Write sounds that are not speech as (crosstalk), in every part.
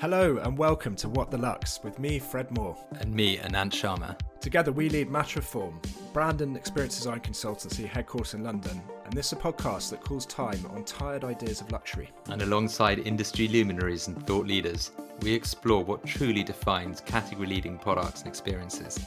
Hello and welcome to What the Lux with me, Fred Moore. And me, Anant Sharma. Together we lead Matter of Form, brand and experience design consultancy headquartered in London, and this is a podcast that calls time on tired ideas of luxury. And alongside industry luminaries and thought leaders, we explore what truly defines category leading products and experiences.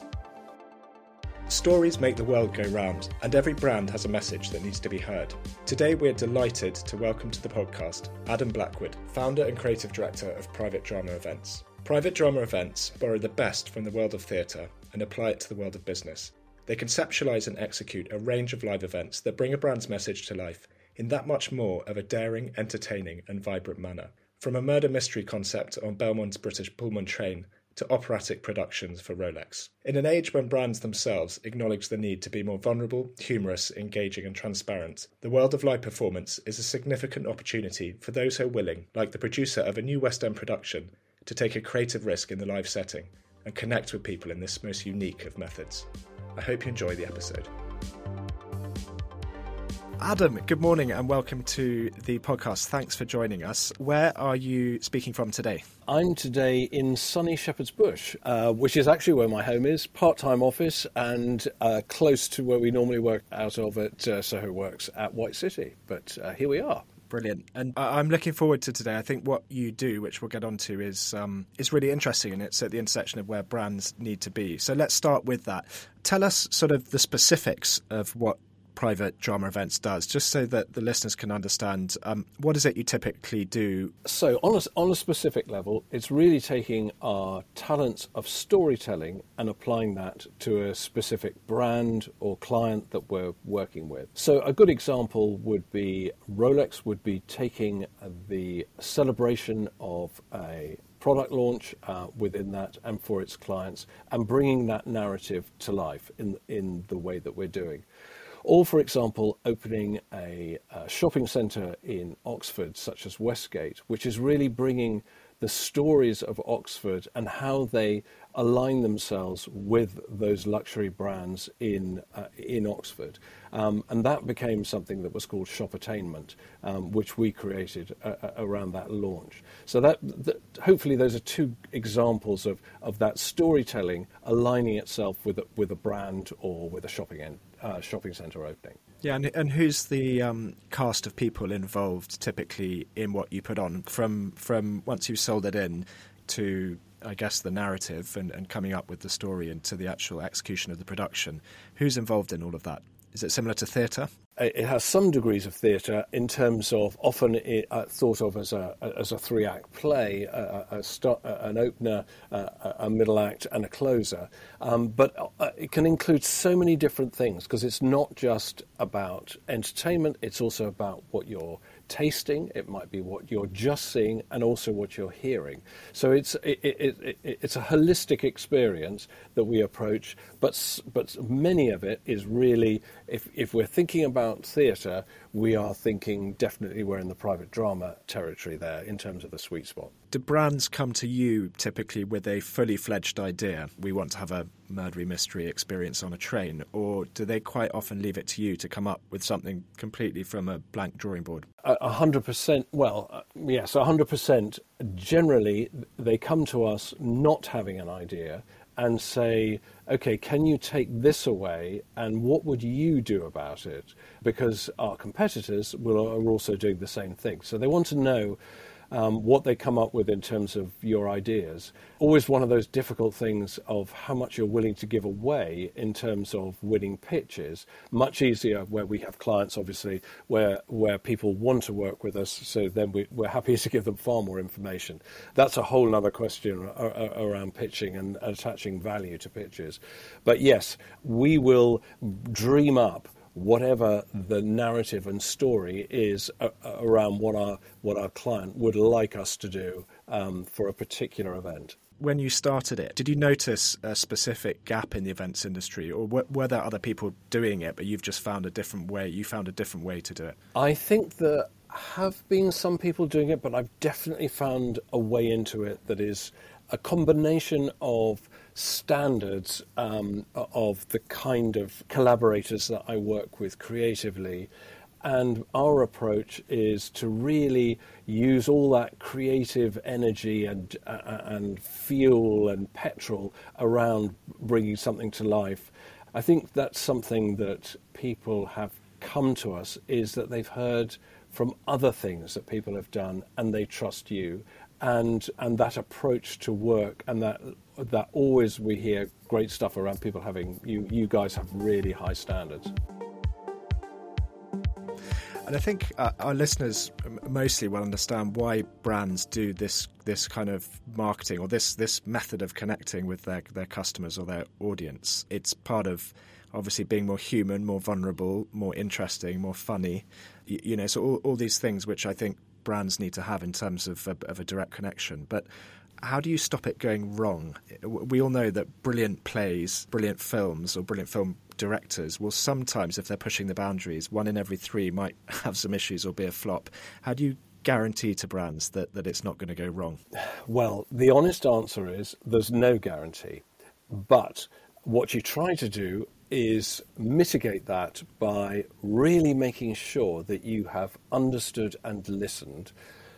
Stories make the world go round, and every brand has a message that needs to be heard. Today, we're delighted to welcome to the podcast Adam Blackwood, founder and creative director of Private Drama Events. Private Drama Events borrow the best from the world of theatre and apply it to the world of business. They conceptualise and execute a range of live events that bring a brand's message to life in that much more of a daring, entertaining, and vibrant manner. From a murder mystery concept on Belmond's British Pullman train to operatic productions for Rolex. In an age when brands themselves acknowledge the need to be more vulnerable, humorous, engaging, and transparent, the world of live performance is a significant opportunity for those who are willing, like the producer of a new West End production, to take a creative risk in the live setting and connect with people in this most unique of methods. I hope you enjoy the episode. Adam, good morning and welcome to the podcast. Thanks for joining us. Where are you speaking from today? I'm today in sunny Shepherd's Bush, uh, which is actually where my home is, part time office, and uh, close to where we normally work out of at uh, Soho Works at White City. But uh, here we are. Brilliant, and I'm looking forward to today. I think what you do, which we'll get onto, is um, is really interesting, and it's at the intersection of where brands need to be. So let's start with that. Tell us sort of the specifics of what private drama events does, just so that the listeners can understand um, what is it you typically do? So, on a, on a specific level, it's really taking our talents of storytelling and applying that to a specific brand or client that we're working with. So, a good example would be Rolex would be taking the celebration of a product launch uh, within that and for its clients and bringing that narrative to life in, in the way that we're doing. Or, for example, opening a, a shopping centre in Oxford, such as Westgate, which is really bringing the stories of Oxford and how they align themselves with those luxury brands in uh, in Oxford, um, and that became something that was called Shoppertainment, um, which we created uh, uh around that launch. So that, that, hopefully those are two examples of, of that storytelling aligning itself with a, with a brand or with a shopping end uh, shopping centre opening. Yeah, and, and who's the um, cast of people involved typically in what you put on from from once you've sold it in to I guess the narrative and, and coming up with the story and to the actual execution of the production. Who's involved in all of that? Is it similar to theatre? It has some degrees of theatre in terms of often it, uh, thought of as a as a three act play, a, a an opener, a middle act, and a closer. Um, but uh, it can include so many different things because it's not just about entertainment; it's also about what you're tasting, it might be what you're just seeing, and also what you're hearing. So it's it, it, it, it's a holistic experience that we approach, but but many of it is really if if we're thinking about theatre, we are thinking definitely we're in the private drama territory there in terms of the sweet spot. Do brands come to you typically with a fully fledged idea? We want to have a murdery mystery experience on a train, or do they quite often leave it to you to come up with something completely from a blank drawing board? A hundred percent. Well, uh, yes, a hundred percent. Generally, they come to us not having an idea and say, okay, can you take this away and what would you do about it? Because our competitors will, are also doing the same thing. So they want to know um, what they come up with in terms of your ideas. Always one of those difficult things of how much you're willing to give away in terms of winning pitches. Much easier where we have clients, obviously, where where people want to work with us. So then we, we're happy (laughs) to give them far more information. That's a whole other question around pitching and attaching value to pitches. But yes, we will dream up whatever the narrative and story is around what our what our client would like us to do um, for a particular event. When you started it, did you notice a specific gap in the events industry, or were, were there other people doing it, but you've just found a different way? You found a different way to do it. I think there have been some people doing it, but I've definitely found a way into it that is a combination of standards um, of the kind of collaborators that I work with creatively And our approach is to really use all that creative energy and, uh, and fuel and petrol around bringing something to life. I think that's something that people have come to us is that they've heard from other things that people have done and they trust you and and that approach to work and that that always we hear great stuff around people having you you guys have really high standards and I think uh, our listeners mostly will understand why brands do this this kind of marketing or this this method of connecting with their their customers or their audience. It's part of obviously being more human, more vulnerable, more interesting, more funny. You, you know, so all, all, these things which I think brands need to have in terms of a, of a direct connection. But how do you stop it going wrong? We all know that brilliant plays, brilliant films, or brilliant film directors will sometimes, if they're pushing the boundaries, one in every three might (laughs) have some issues or be a flop. How do you guarantee to brands that, that it's not going to go wrong? Well, the honest answer is there's no guarantee. But what you try to do is mitigate that by really making sure that you have understood and listened.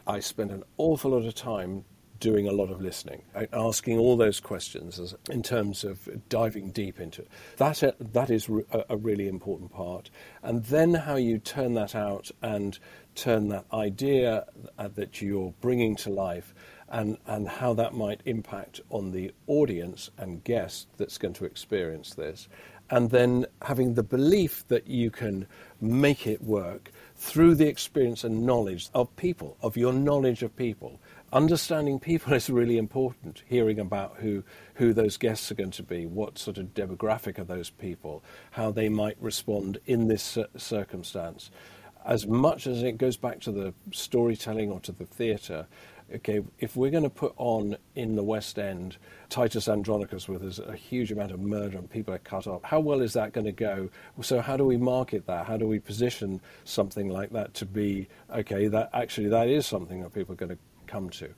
I spend an awful lot of time doing a lot of listening, asking all those questions in terms of diving deep into it. That, uh, that is a really important part. And then how you turn that out and turn that idea uh, that you're bringing to life and, and how that might impact on the audience and guest that's going to experience this and then having the belief that you can make it work through the experience and knowledge of people, of your knowledge of people. Understanding people (laughs) is really important, hearing about who, who those guests are going to be, what sort of demographic are those people, how they might respond in this circumstance. As much as it goes back to the storytelling or to the theatre, okay, if we're going to put on in the West End Titus Andronicus where there's a huge amount of murder and people are cut up, how well is that going to go? So how do we market that? How do we position something like that to be, okay, that actually that is something that people are going to come to.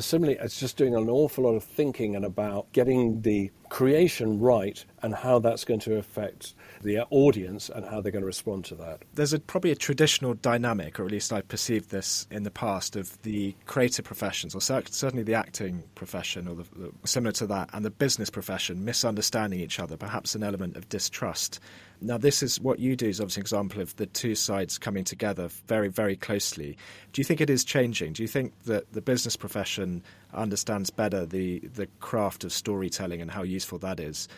Similarly, it's just doing an awful lot of thinking and about getting the creation right and how that's going to affect the audience and how they're going to respond to that. There's a, probably a traditional dynamic, or at least I've perceived this in the past, of the creative professions, or certainly the acting profession, or the, the, similar to that, and the business profession misunderstanding each other, perhaps an element of distrust. Now, this is what you do is obviously an example of the two sides coming together very, very closely. Do you think it is changing? Do you think that the business profession understands better the, the craft of storytelling and how useful that is?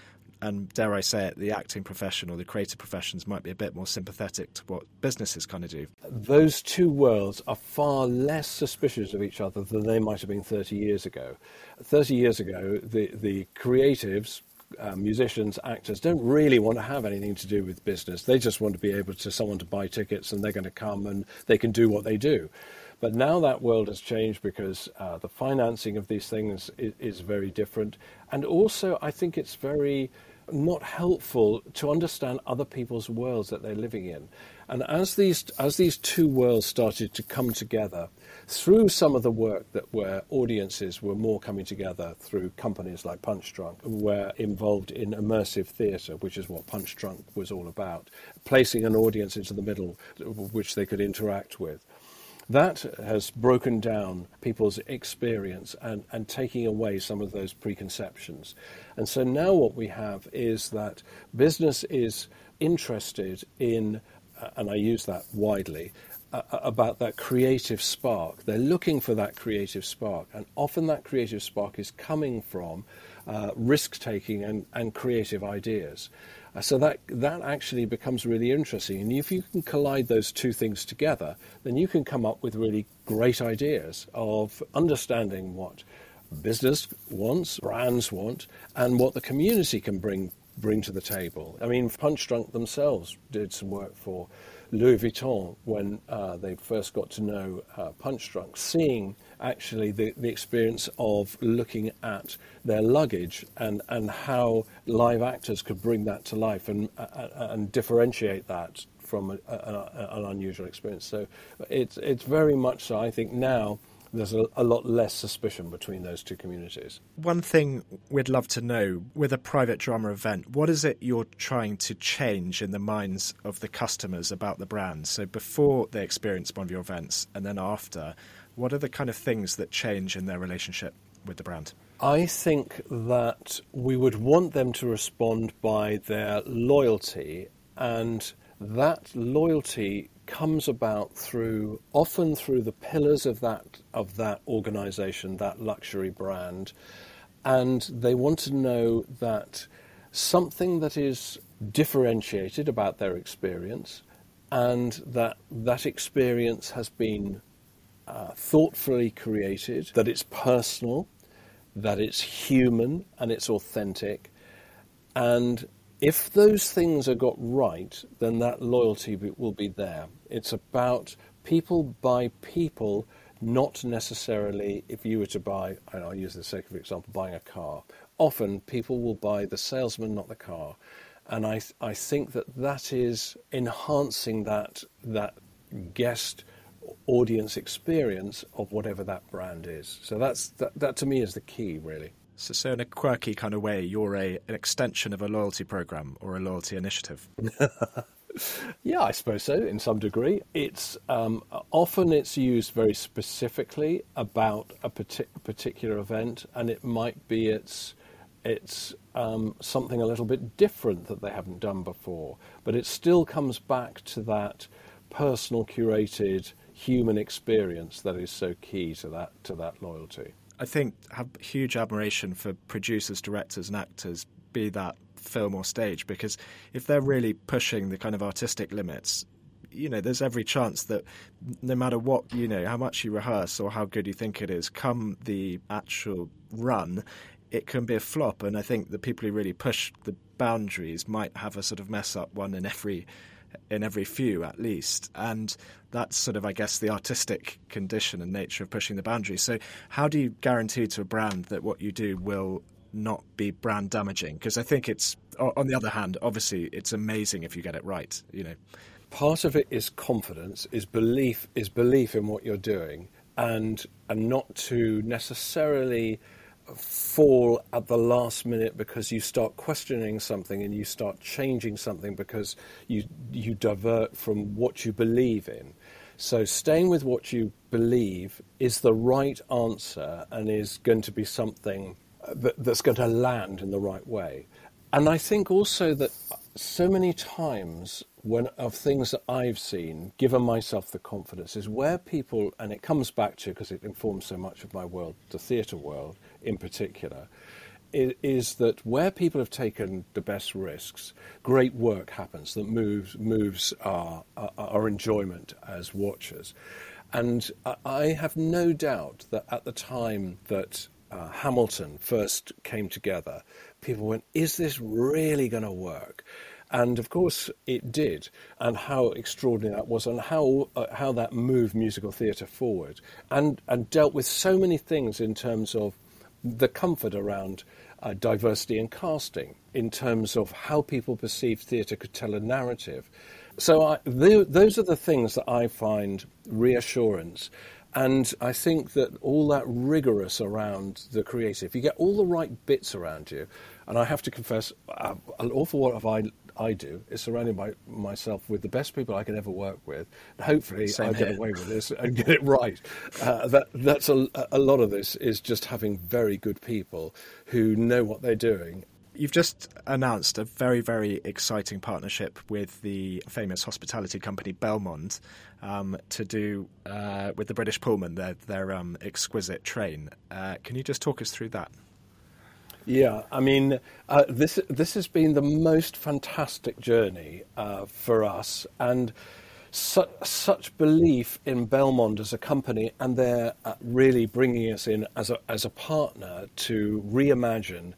And dare I say it, the acting profession or the creative professions might be a bit more sympathetic to what businesses kind of do. Those two worlds are far less suspicious of each other than they might have been 30 years ago. 30 years ago, the, the creatives, uh, musicians, actors don't really want to have anything to do with business. They just want to be able to someone to buy tickets and they're going to come and they can do what they do. But now that world has changed because uh, the financing of these things is, is, very different. And also, I think it's very not helpful to understand other people's worlds that they're living in. And as these, as these two worlds started to come together, through some of the work that where audiences were more coming together through companies like Punchdrunk, were involved in immersive theatre, which is what Punchdrunk was all about, placing an audience into the middle which they could interact with. That has broken down people's experience and, and taking away some of those preconceptions. And so now what we have is that business is interested in, uh, and I use that widely, uh, about that creative spark. They're looking for that creative spark, and often that creative spark is coming from uh, risk taking and, and creative ideas. Uh, so that that actually becomes really interesting, and if you can collide those two things together, then you can come up with really great ideas of understanding what business wants, brands want, and what the community can bring bring to the table. I mean, Punchdrunk themselves did some work for Louis Vuitton when uh, they first got to know uh, Punchdrunk, seeing actually the, the experience of looking at their luggage and, and how live actors could bring that to life and, uh, uh and differentiate that from a, a, an unusual experience. So it's, it's very much so, I think, now there's a, a, lot less suspicion between those two communities. One thing we'd love to know with a private drama event, what is it you're trying to change in the minds of the customers about the brand? So before they experience one of your events and then after, what are the kind of things that change in their relationship with the brand? I think that we would want them to respond by their loyalty, and that loyalty comes about through often through the pillars of that of that organization, that luxury brand, and they want to know that something that is differentiated about their experience and that that experience has been uh, thoughtfully created, that it's personal, that it's human and it's authentic. And if those things are got right, then that loyalty will be there. It's about people by people, not necessarily if you were to buy, I'll use the sake of example, buying a car. Often people will buy the salesman, not the car. And I, I think that that is enhancing that, that guest audience experience of whatever that brand is. So that's that, that to me is the key, really. So, so in a quirky kind of way, you're a, an extension of a loyalty program or a loyalty initiative. (laughs) yeah, I suppose so. In some degree, it's um, often it's used very specifically about a partic- particular event, and it might be it's it's um, something a little bit different that they haven't done before, but it still comes back to that personal, curated human experience that is so key to that to that loyalty. I think have huge admiration for producers, directors, and actors, be that film or stage, because if they're really pushing the kind of artistic limits, you know, there's every chance that no matter what, you know, how much you rehearse or how good you think it is, come the actual run, it can be a flop. And I think the people who really push the boundaries might have a sort of mess up one in every in every few at least. And that's sort of, I guess, the artistic condition and nature of pushing the boundaries. So, how do you guarantee to a brand that what you do will not be brand damaging? Because I think it's, on the other hand, obviously, it's amazing if you get it right. You know, part of it is confidence, is belief, is belief in what you're doing, and and not to necessarily fall at the last minute because you start questioning something and you start changing something because you you divert from what you believe in. So staying with what you believe is the right answer and is going to be something that, that's going to land in the right way. And I think also that so many times when of things that I've seen, given myself the confidence, is where people, and it comes back to because it informs so much of my world, the theatre world in particular, is, that where people have taken the best risks, great work happens that moves moves our, our, our enjoyment as watchers. And I have no doubt that at the time that uh, Hamilton first came together, people went, "Is this really going to work?" And of course, it did, and how extraordinary that was, and how uh, how that moved musical theatre forward, and and dealt with so many things in terms of the comfort around uh, diversity and casting, in terms of how people perceive theatre could tell a narrative. So I, th- those are the things that I find reassurance. And I think that all that rigorous around the creative, you get all the right bits around you. And I have to confess, uh, an awful lot of I I do is surrounding my, myself with the best people I can ever work with. Hopefully, I get away with this and get it right. Uh, that, that's a, a lot of this is just having very good people who know what they're doing You've just announced a very, very exciting partnership with the famous hospitality company Belmond um, to do uh, with the British Pullman, their, their um, exquisite train. Uh, can you just talk us through that? Yeah, I mean, uh, this this has been the most fantastic journey uh, for us, and su- such belief in Belmond as a company, and they're uh, really bringing us in as a as a partner to reimagine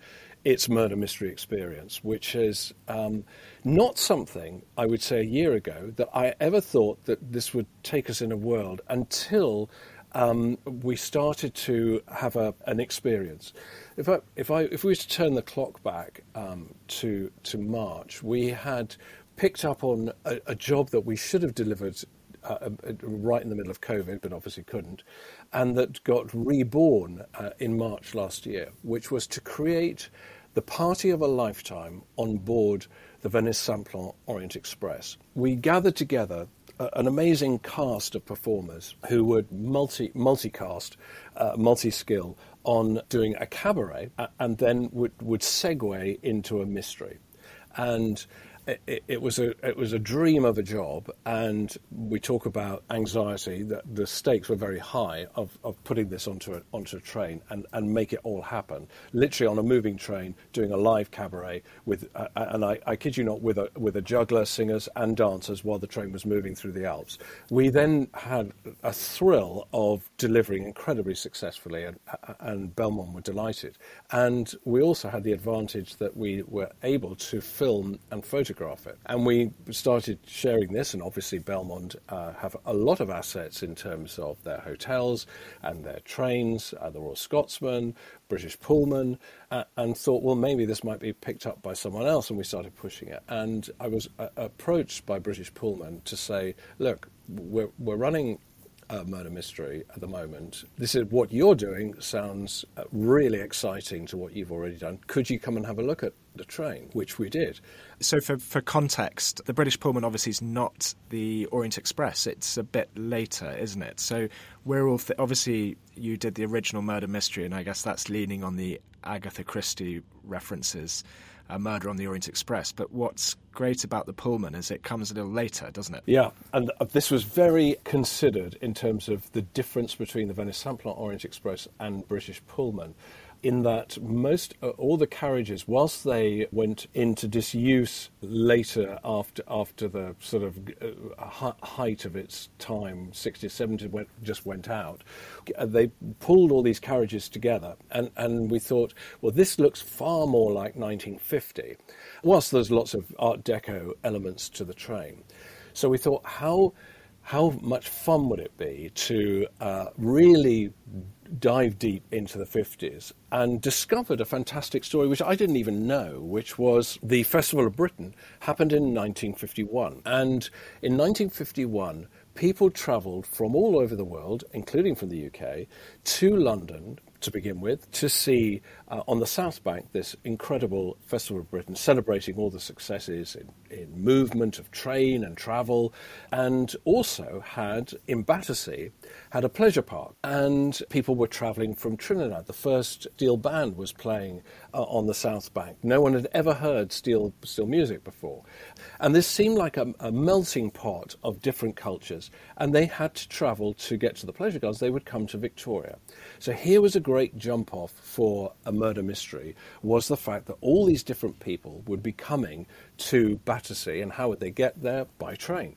its murder mystery experience, which is um, not something I would say a year ago that I ever thought that this would take us in a world until um, we started to have a, an experience. If I, if I, if we were to turn the clock back um, to to March, we had picked up on a, a, job that we should have delivered uh, uh, right in the middle of COVID, but obviously couldn't, and that got reborn uh, in March last year, which was to create the party of a lifetime on board the Venice Simplon Orient Express. We gathered together an amazing cast of performers who would multi multicast, uh, multi skill on doing a cabaret, and then would would segue into a mystery, and it, was a it was a dream of a job, and we talk about anxiety. That the stakes were very high of, of putting this onto a, onto a train and, and make it all happen. Literally on a moving train, doing a live cabaret with, uh, uh and I, I kid you not, with a with a juggler, singers, and dancers while the train was moving through the Alps. We then had a thrill of delivering incredibly successfully, and uh, uh, and Belmond were delighted. And we also had the advantage that we were able to film and photograph photograph it. And we started sharing this, and obviously Belmond uh, have a lot of assets in terms of their hotels and their trains, uh, the Royal Scotsman, British Pullman, uh, and thought, well, maybe this might be picked up by someone else, and we started pushing it. And I was uh, approached by British Pullman to say, look, we're, we're running murder mystery at the moment. This is what you're doing sounds uh, really exciting to what you've already done. Could you come and have a look at the train? Which we did. So, for, for context, the British Pullman obviously is not the Orient Express. It's a bit later, isn't it? So, we're all th- obviously you did the original murder mystery, and I guess that's leaning on the Agatha Christie references a Murder on the Orient Express. But what's great about the Pullman is it comes a little later, doesn't it? Yeah, and uh, this was very considered in terms of the difference between the Venice Simplon Orient Express and British Pullman in that most uh, all the carriages, whilst they went into disuse later after after the sort of uh, height of its time, 60s, 70s, went, just went out, uh, they pulled all these carriages together, and, and we thought, well, this looks far more like 1950, whilst there's lots of Art Deco elements to the train. So we thought, how how much fun would it be to uh, really dive deep into the 50s and discovered a fantastic story which I didn't even know, which was the Festival of Britain happened in 1951. And in 1951, people travelled from all over the world, including from the UK, to London to begin with, to see uh, on the South Bank this incredible Festival of Britain celebrating all the successes in, in, movement of train and travel, and also had in Battersea had a pleasure park, and people were travelling from Trinidad. The first steel band was playing uh, on the South Bank. No one had ever heard steel steel music before, and this seemed like a, a melting pot of different cultures. And they had to travel to get to the pleasure gardens. They would come to Victoria. So here was a great jump off for a murder mystery was the fact that all these different people would be coming to Battersea, and how would they get there? By train.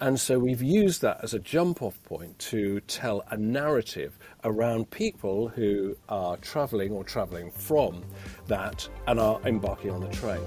And so we've used that as a jump off point to tell a narrative around people who are travelling or travelling from that and are embarking on the train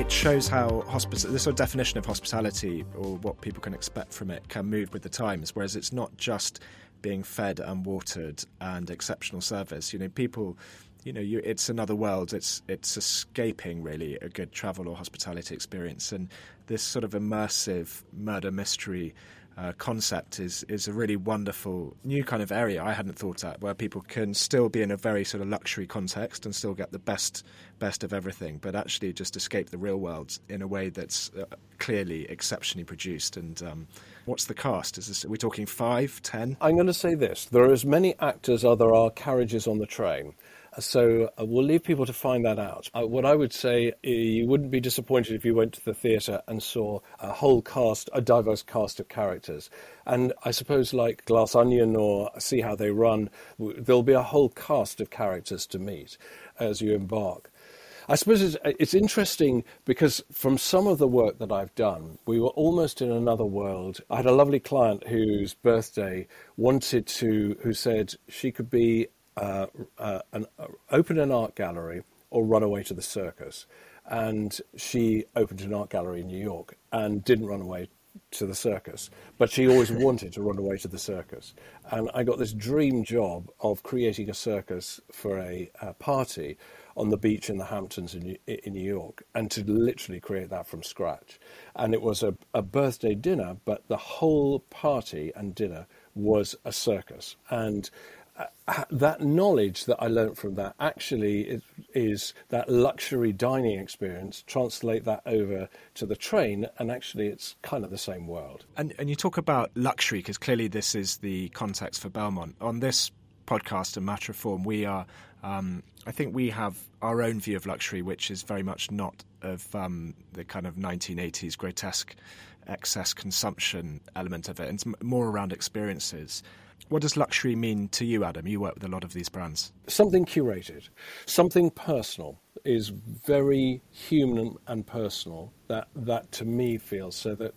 it shows how the sort of definition of hospitality or what people can expect from it can move with the times. Whereas it's not just being fed and watered and exceptional service. You know, people, you know, you, it's another world. It's it's escaping really a good travel or hospitality experience, and this sort of immersive murder mystery uh, concept is is a really wonderful new kind of area I hadn't thought at, where people can still be in a very sort of luxury context and still get the best best of everything, but actually just escape the real world in a way that's uh, clearly exceptionally produced. And um, what's the cast? Is this, are we talking five, ten? I'm going to say this: there are as many actors as there are carriages on the train. So uh, we'll leave people to find that out. Uh, what I would say, you wouldn't be disappointed if you went to the theatre and saw a whole cast, a diverse cast of characters. And I suppose, like Glass Onion or See How They Run, there'll be a whole cast of characters to meet as you embark. I suppose it's, it's, interesting because from some of the work that I've done, we were almost in another world. I had a lovely client whose birthday wanted to, who said she could be uh, uh, an, uh, open an art gallery or run away to the circus. And she opened an art gallery in New York and didn't run away to the circus, but she always (laughs) wanted to run away to the circus. And I got this dream job of creating a circus for a, a party on the beach in the Hamptons in, in, New York, and to literally create that from scratch. And it was a, a birthday dinner, but the whole party and dinner was a circus. And that knowledge that I learned from that actually is, that luxury dining experience. Translate that over to the train, and actually, it's kind of the same world. And, and you talk about luxury because clearly this is the context for Belmond. On this podcast and Matter of Form, we are. Um, I think we have our own view of luxury, which is very much not of um, the kind of 1980s grotesque excess consumption element of it. It's more around experiences. What does luxury mean to you, Adam? You work with a lot of these brands. Something curated, something personal is very human and personal. That that to me feels so that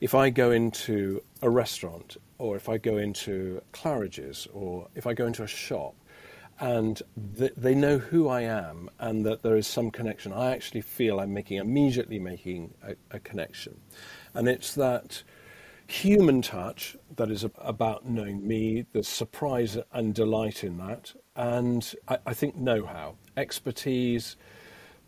if I go into a restaurant or if I go into Claridge's or if I go into a shop and th- they know who I am and that there is some connection, I actually feel I'm making immediately making a, a connection. And it's that human touch that is about knowing me, the surprise and delight in that, and I, I think know how, expertise,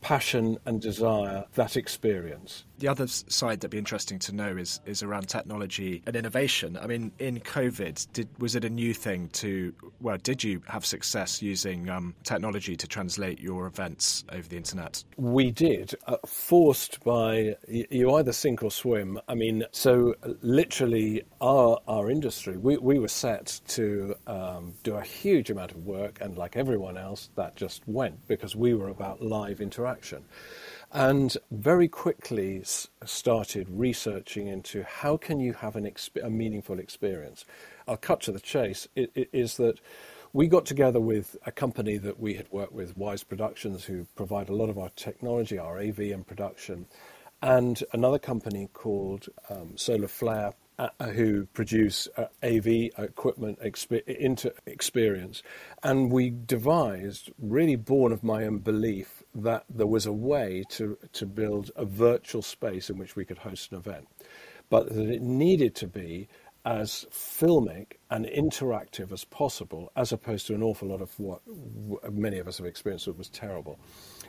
passion and desire that experience. The other side that'd be interesting to know is is around technology and innovation. I mean, in COVID, did was it a new thing to? Well, did you have success using um, technology to translate your events over the internet? We did, uh, forced by you either sink or swim. I mean, so literally, our our industry, we we were set to um, do a huge amount of work, and like everyone else, that just went because we were about live interaction and very quickly started researching into how can you have an exp- a meaningful experience. I'll cut to the chase. It, it is that we got together with a company that we had worked with, Wise Productions, who provide a lot of our technology, our AV and production, and another company called um, Solar Flare, uh, who produce uh, AV equipment exp- into experience. And we devised, really born of my own belief, that there was a way to, to build a virtual space in which we could host an event, but that it needed to be as filmic and interactive as possible, as opposed to an awful lot of what many of us have experienced that was terrible.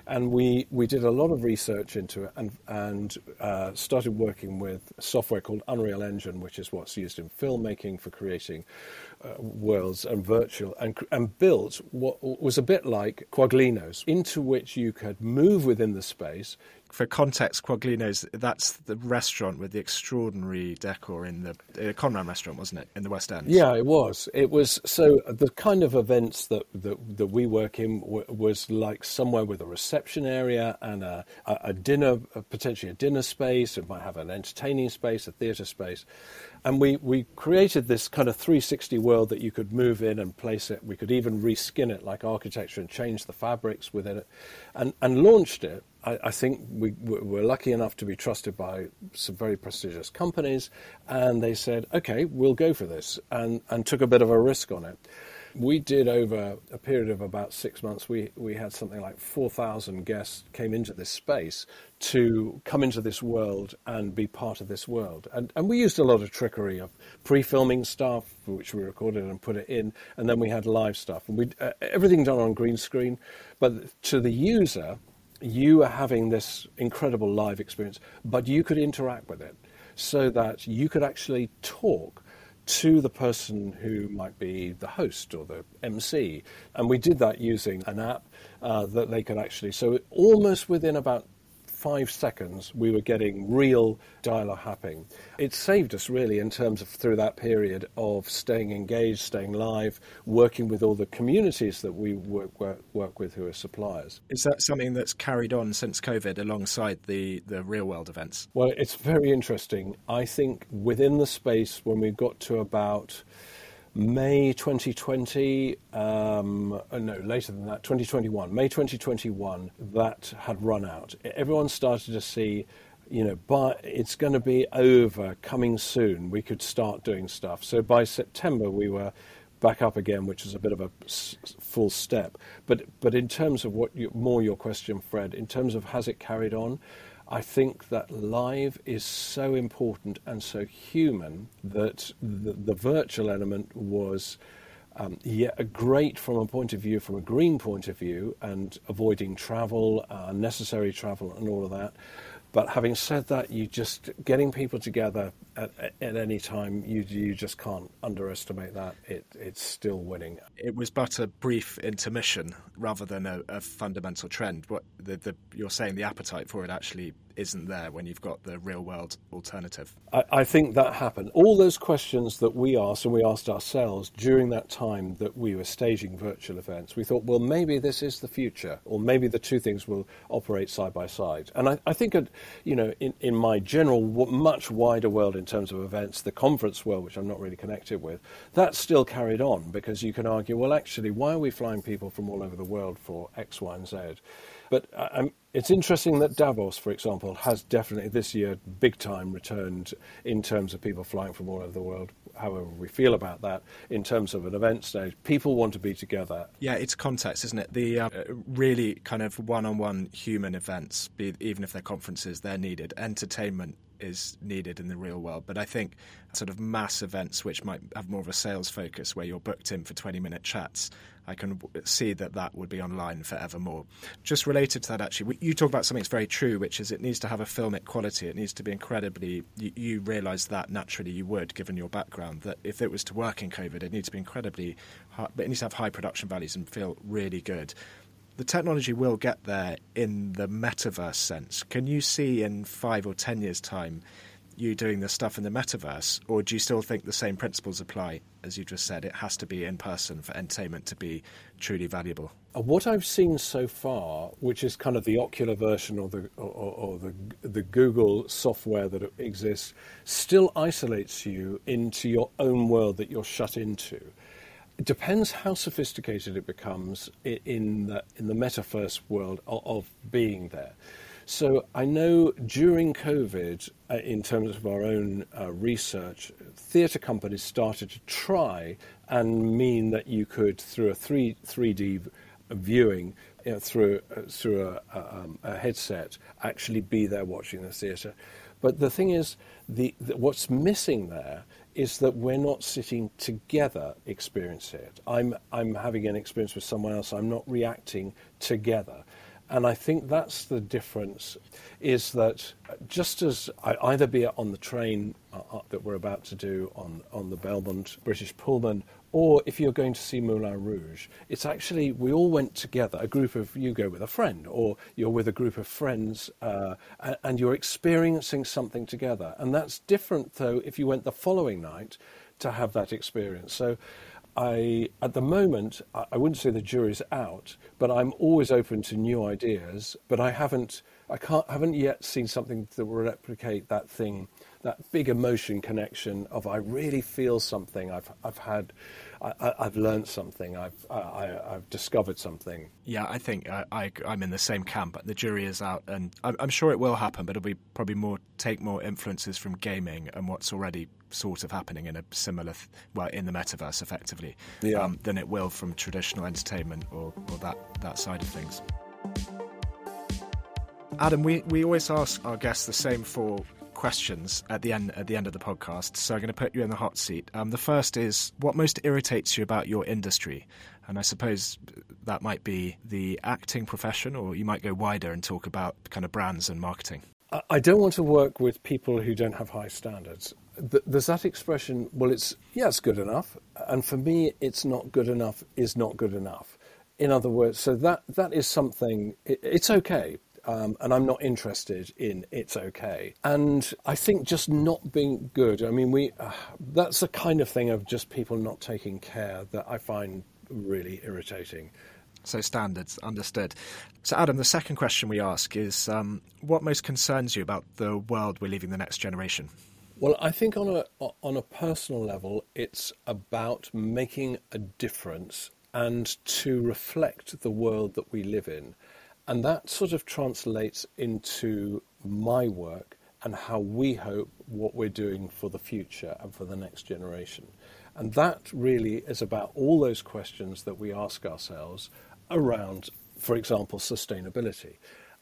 And we, we did a lot of research into it and, and uh, started working with software called Unreal Engine, which is what's used in filmmaking for creating uh, worlds and virtual, and, and built what was a bit like Quaglino's, into which you could move within the space, for context, Quaglino's, that's the restaurant with the extraordinary decor in the uh, Conran restaurant, wasn't it, in the West End? Yeah, it was. It was so the kind of events that that, that we work in w- was like somewhere with a reception area and a, a, a dinner, potentially a dinner space. It might have an entertaining space, a theatre space, and we, we created this kind of 360 world that you could move in and place it. We could even reskin it like architecture and change the fabrics within it and, and launched it. I, I think we were lucky enough to be trusted by some very prestigious companies, and they said, okay, we'll go for this, and, and took a bit of a risk on it. We did over a period of about six months. We we had something like four thousand guests came into this space to come into this world and be part of this world. And and we used a lot of trickery of pre-filming stuff, which we recorded and put it in, and then we had live stuff, and we uh, everything done on green screen. But to the user, you are having this incredible live experience, but you could interact with it so that you could actually talk to the person who might be the host or the MC. And we did that using an app uh, that they could actually, so almost within about five seconds, we were getting real dialogue happening. It saved us really in terms of through that period of staying engaged, staying live, working with all the communities that we work, work, work with who are suppliers. Is that something that's carried on since COVID alongside the, the real world events? Well, it's very interesting. I think within the space, when we got to about May 2020, um, uh, no, later than that, 2021, May 2021, that had run out. Everyone started to see, you know, but it's going to be over, coming soon. We could start doing stuff. So by September, we were back up again, which is a bit of a full step. But but in terms of what you, more your question, Fred, in terms of has it carried on, I think that live is so important and so human that the, the virtual element was um, yeah, great from a point of view, from a green point of view, and avoiding travel, unnecessary travel, and all of that. But having said that, you just getting people together at, at any time, you you just can't underestimate that. It it's still winning. It was but a brief intermission rather than a, a fundamental trend. What the, the, you're saying, the appetite for it actually isn't there when you've got the real world alternative. I, I, think that happened. All those questions that we asked and we asked ourselves during that time that we were staging virtual events, we thought, well, maybe this is the future, or maybe the two things will operate side by side. And I, I think, you know, in, in my general, much wider world in terms of events, the conference world, which I'm not really connected with, that still carried on because you can argue, well, actually, why are we flying people from all over the world for X, Y, and Z? But uh, it's interesting that Davos, for example, has definitely this year big time returned in terms of people flying from all over the world. However, we feel about that in terms of an event stage, people want to be together. Yeah, it's context, isn't it? The uh, really kind of one-on-one human events, be, even if they're conferences, they're needed. Entertainment is needed in the real world. But I think sort of mass events, which might have more of a sales focus, where you're booked in for 20 minute chats, I can see that that would be online forevermore. Just related to that, actually, you talk about something that's very true, which is it needs to have a filmic quality. It needs to be incredibly. You, you realise that naturally you would, given your background, that if it was to work in COVID, it needs to be incredibly. High, but it needs to have high production values and feel really good the technology will get there in the metaverse sense. Can you see in five or ten years' time you doing the stuff in the metaverse, or do you still think the same principles apply? As you just said, it has to be in person for entertainment to be truly valuable. Uh, what I've seen so far, which is kind of the Oculus version or the or, or the the Google software that exists, still isolates you into your own world that you're shut into. It depends how sophisticated it becomes in the, in the metaverse world of, being there. So I know during COVID, uh, in terms of our own uh, research, theatre companies started to try and mean that you could, through a 3, 3D viewing, you know, through, uh, through a, a, um, a, headset, actually be there watching the theatre. But the thing is, the, the, what's missing there is that we're not sitting together experiencing it. I'm, I'm having an experience with someone else, I'm not reacting together. And I think that's the difference is that just as I either be on the train uh, uh, that we're about to do on, on the Belmond British Pullman, or if you're going to see Moulin Rouge, it's actually we all went together. A group of you go with a friend, or you're with a group of friends, uh, and, you're experiencing something together. And that's different, though, if you went the following night to have that experience. So I, at the moment, I wouldn't say the jury's out, but I'm always open to new ideas. But I haven't, I can't, haven't yet seen something that will replicate that thing, that big emotion connection of I really feel something. I've, I've had, I, have learned something. I've, I, have discovered something. Yeah, I think I, I, am in the same camp. The jury is out, and I'm, I'm sure it will happen. But it'll be probably more take more influences from gaming and what's already sort of happening in a similar, well, in the metaverse, effectively, yeah. um, than it will from traditional entertainment or, or that that side of things. Adam, we, we always ask our guests the same four questions at the end at the end of the podcast. So I'm going to put you in the hot seat. Um, the first is what most irritates you about your industry, and I suppose that might be the acting profession, or you might go wider and talk about kind of brands and marketing. I don't want to work with people who don't have high standards there's that expression, well, it's, yeah, it's good enough. And for me, it's not good enough is not good enough. In other words, so that, that is something, it, it's okay. Um, and I'm not interested in it's okay. And I think just not being good, I mean, we, uh, that's the kind of thing of just people not taking care that I find really irritating. So standards, understood. So, Adam, the second question we ask is um, what most concerns you about the world we're leaving the next generation? Well, I think on a on a personal level, it's about making a difference and to reflect the world that we live in, and that sort of translates into my work and how we hope what we're doing for the future and for the next generation. And that really is about all those questions that we ask ourselves around, for example, sustainability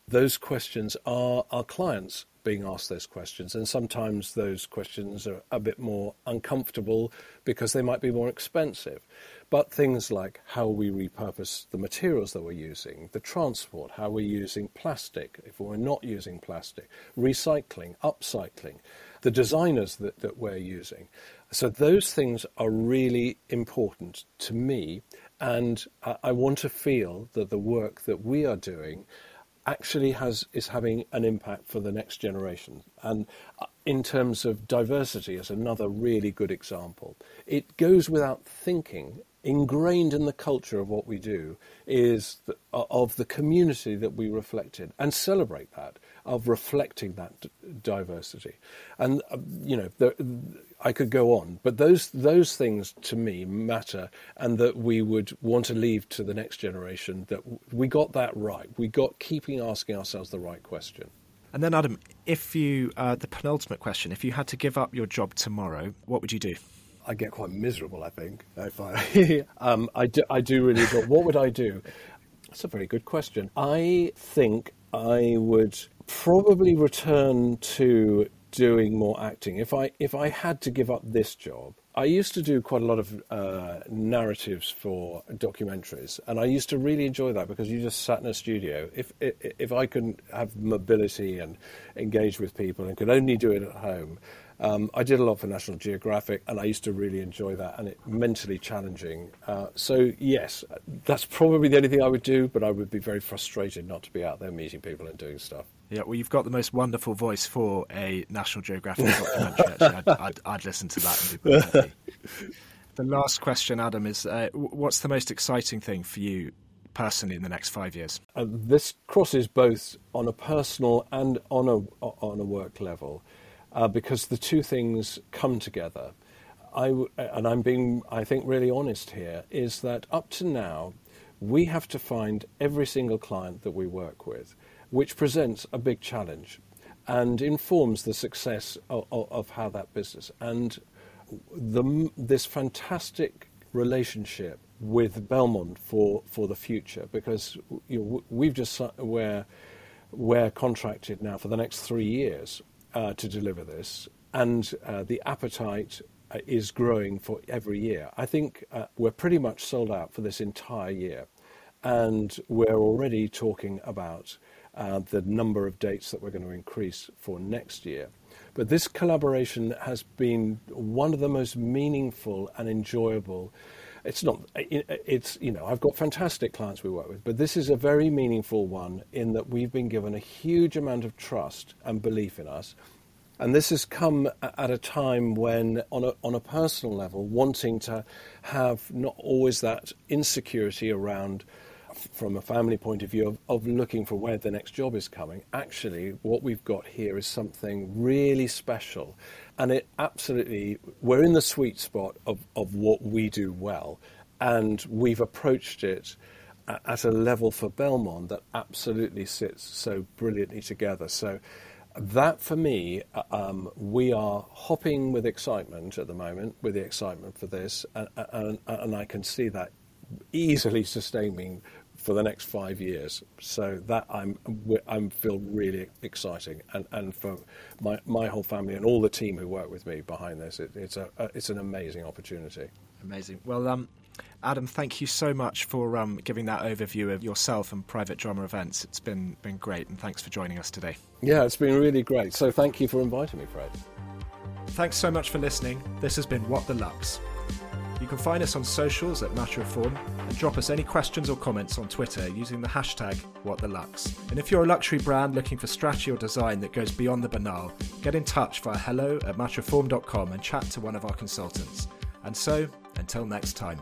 those questions are our clients being asked those questions. And sometimes those questions are a bit more uncomfortable because they might be more expensive. But things like how we repurpose the materials that we're using, the transport, how we're using plastic, if we're not using plastic, recycling, upcycling, the designers that, that we're using. So those things are really important to me. And I want to feel that the work that we are doing actually has is having an impact for the next generation. And uh, in terms of diversity, is another really good example. It goes without thinking. Ingrained in the culture of what we do is the, of the community that we reflect in and celebrate that of reflecting that diversity. And uh, you know, I could go on, but those those things to me matter, and that we would want to leave to the next generation that we got that right. We got keeping asking ourselves the right question. And then, Adam, if you uh, the penultimate question, if you had to give up your job tomorrow, what would you do? I get quite miserable. I think if I, (laughs) um, I do, I do really. But what would I do? That's a very good question. I think I would probably return to doing more acting. If I if I had to give up this job, I used to do quite a lot of uh, narratives for documentaries, and I used to really enjoy that because you just sat in a studio. If if I couldn't have mobility and engage with people and could only do it at home, I did a lot for National Geographic, and I used to really enjoy that, and it mentally challenging. Uh, so yes, that's probably the only thing I would do, but I would be very frustrated not to be out there meeting people and doing stuff. Yeah, well, you've got the most wonderful voice for a National Geographic documentary. Actually, I'd, (laughs) I'd, I'd, listen to that. And the last question, Adam, is uh, what's the most exciting thing for you personally in the next five years? Uh, this crosses both on a personal and on a on a work level uh, because the two things come together. I w- and I'm being, I think, really honest here, is that up to now, we have to find every single client that we work with, which presents a big challenge and informs the success of, of how that business. And the, this fantastic relationship with Belmond for, for the future, because you know, we've just we're, we're contracted now for the next three years uh, to deliver this, and uh, the appetite uh, is growing for every year. I think uh, we're pretty much sold out for this entire year, and we're already talking about uh, the number of dates that we're going to increase for next year. But this collaboration has been one of the most meaningful and enjoyable it's not it's you know i've got fantastic clients we work with but this is a very meaningful one in that we've been given a huge amount of trust and belief in us. And this has come at a time when on a on a personal level wanting to have not always that insecurity around from a family point of view of, of looking for where the next job is coming. Actually what we've got here is something really special and it absolutely, we're in the sweet spot of, of what we do well. And we've approached it at a level for Belmond that absolutely sits so brilliantly together. So that for me, uh, um, we are hopping with excitement at the moment, with the excitement for this, and, and, and I can see that easily sustaining for the next five years. So that I'm I'm feel really exciting, and, and for my my whole family and all the team who work with me behind this, it, it's a, it's an amazing opportunity. Amazing. Well, um, Adam, thank you so much for um, giving that overview of yourself and private drama events. It's been been great, and thanks for joining us today. Yeah, it's been really great. So thank you for inviting me, Fred. Thanks so much for listening. This has been What the Lux. You can find us on socials at Matter of Form and drop us any questions or comments on Twitter using the hashtag WhatTheLux. And if you're a luxury brand looking for strategy or design that goes beyond the banal, get in touch via hello at matterofform.com and chat to one of our consultants. And so, until next time.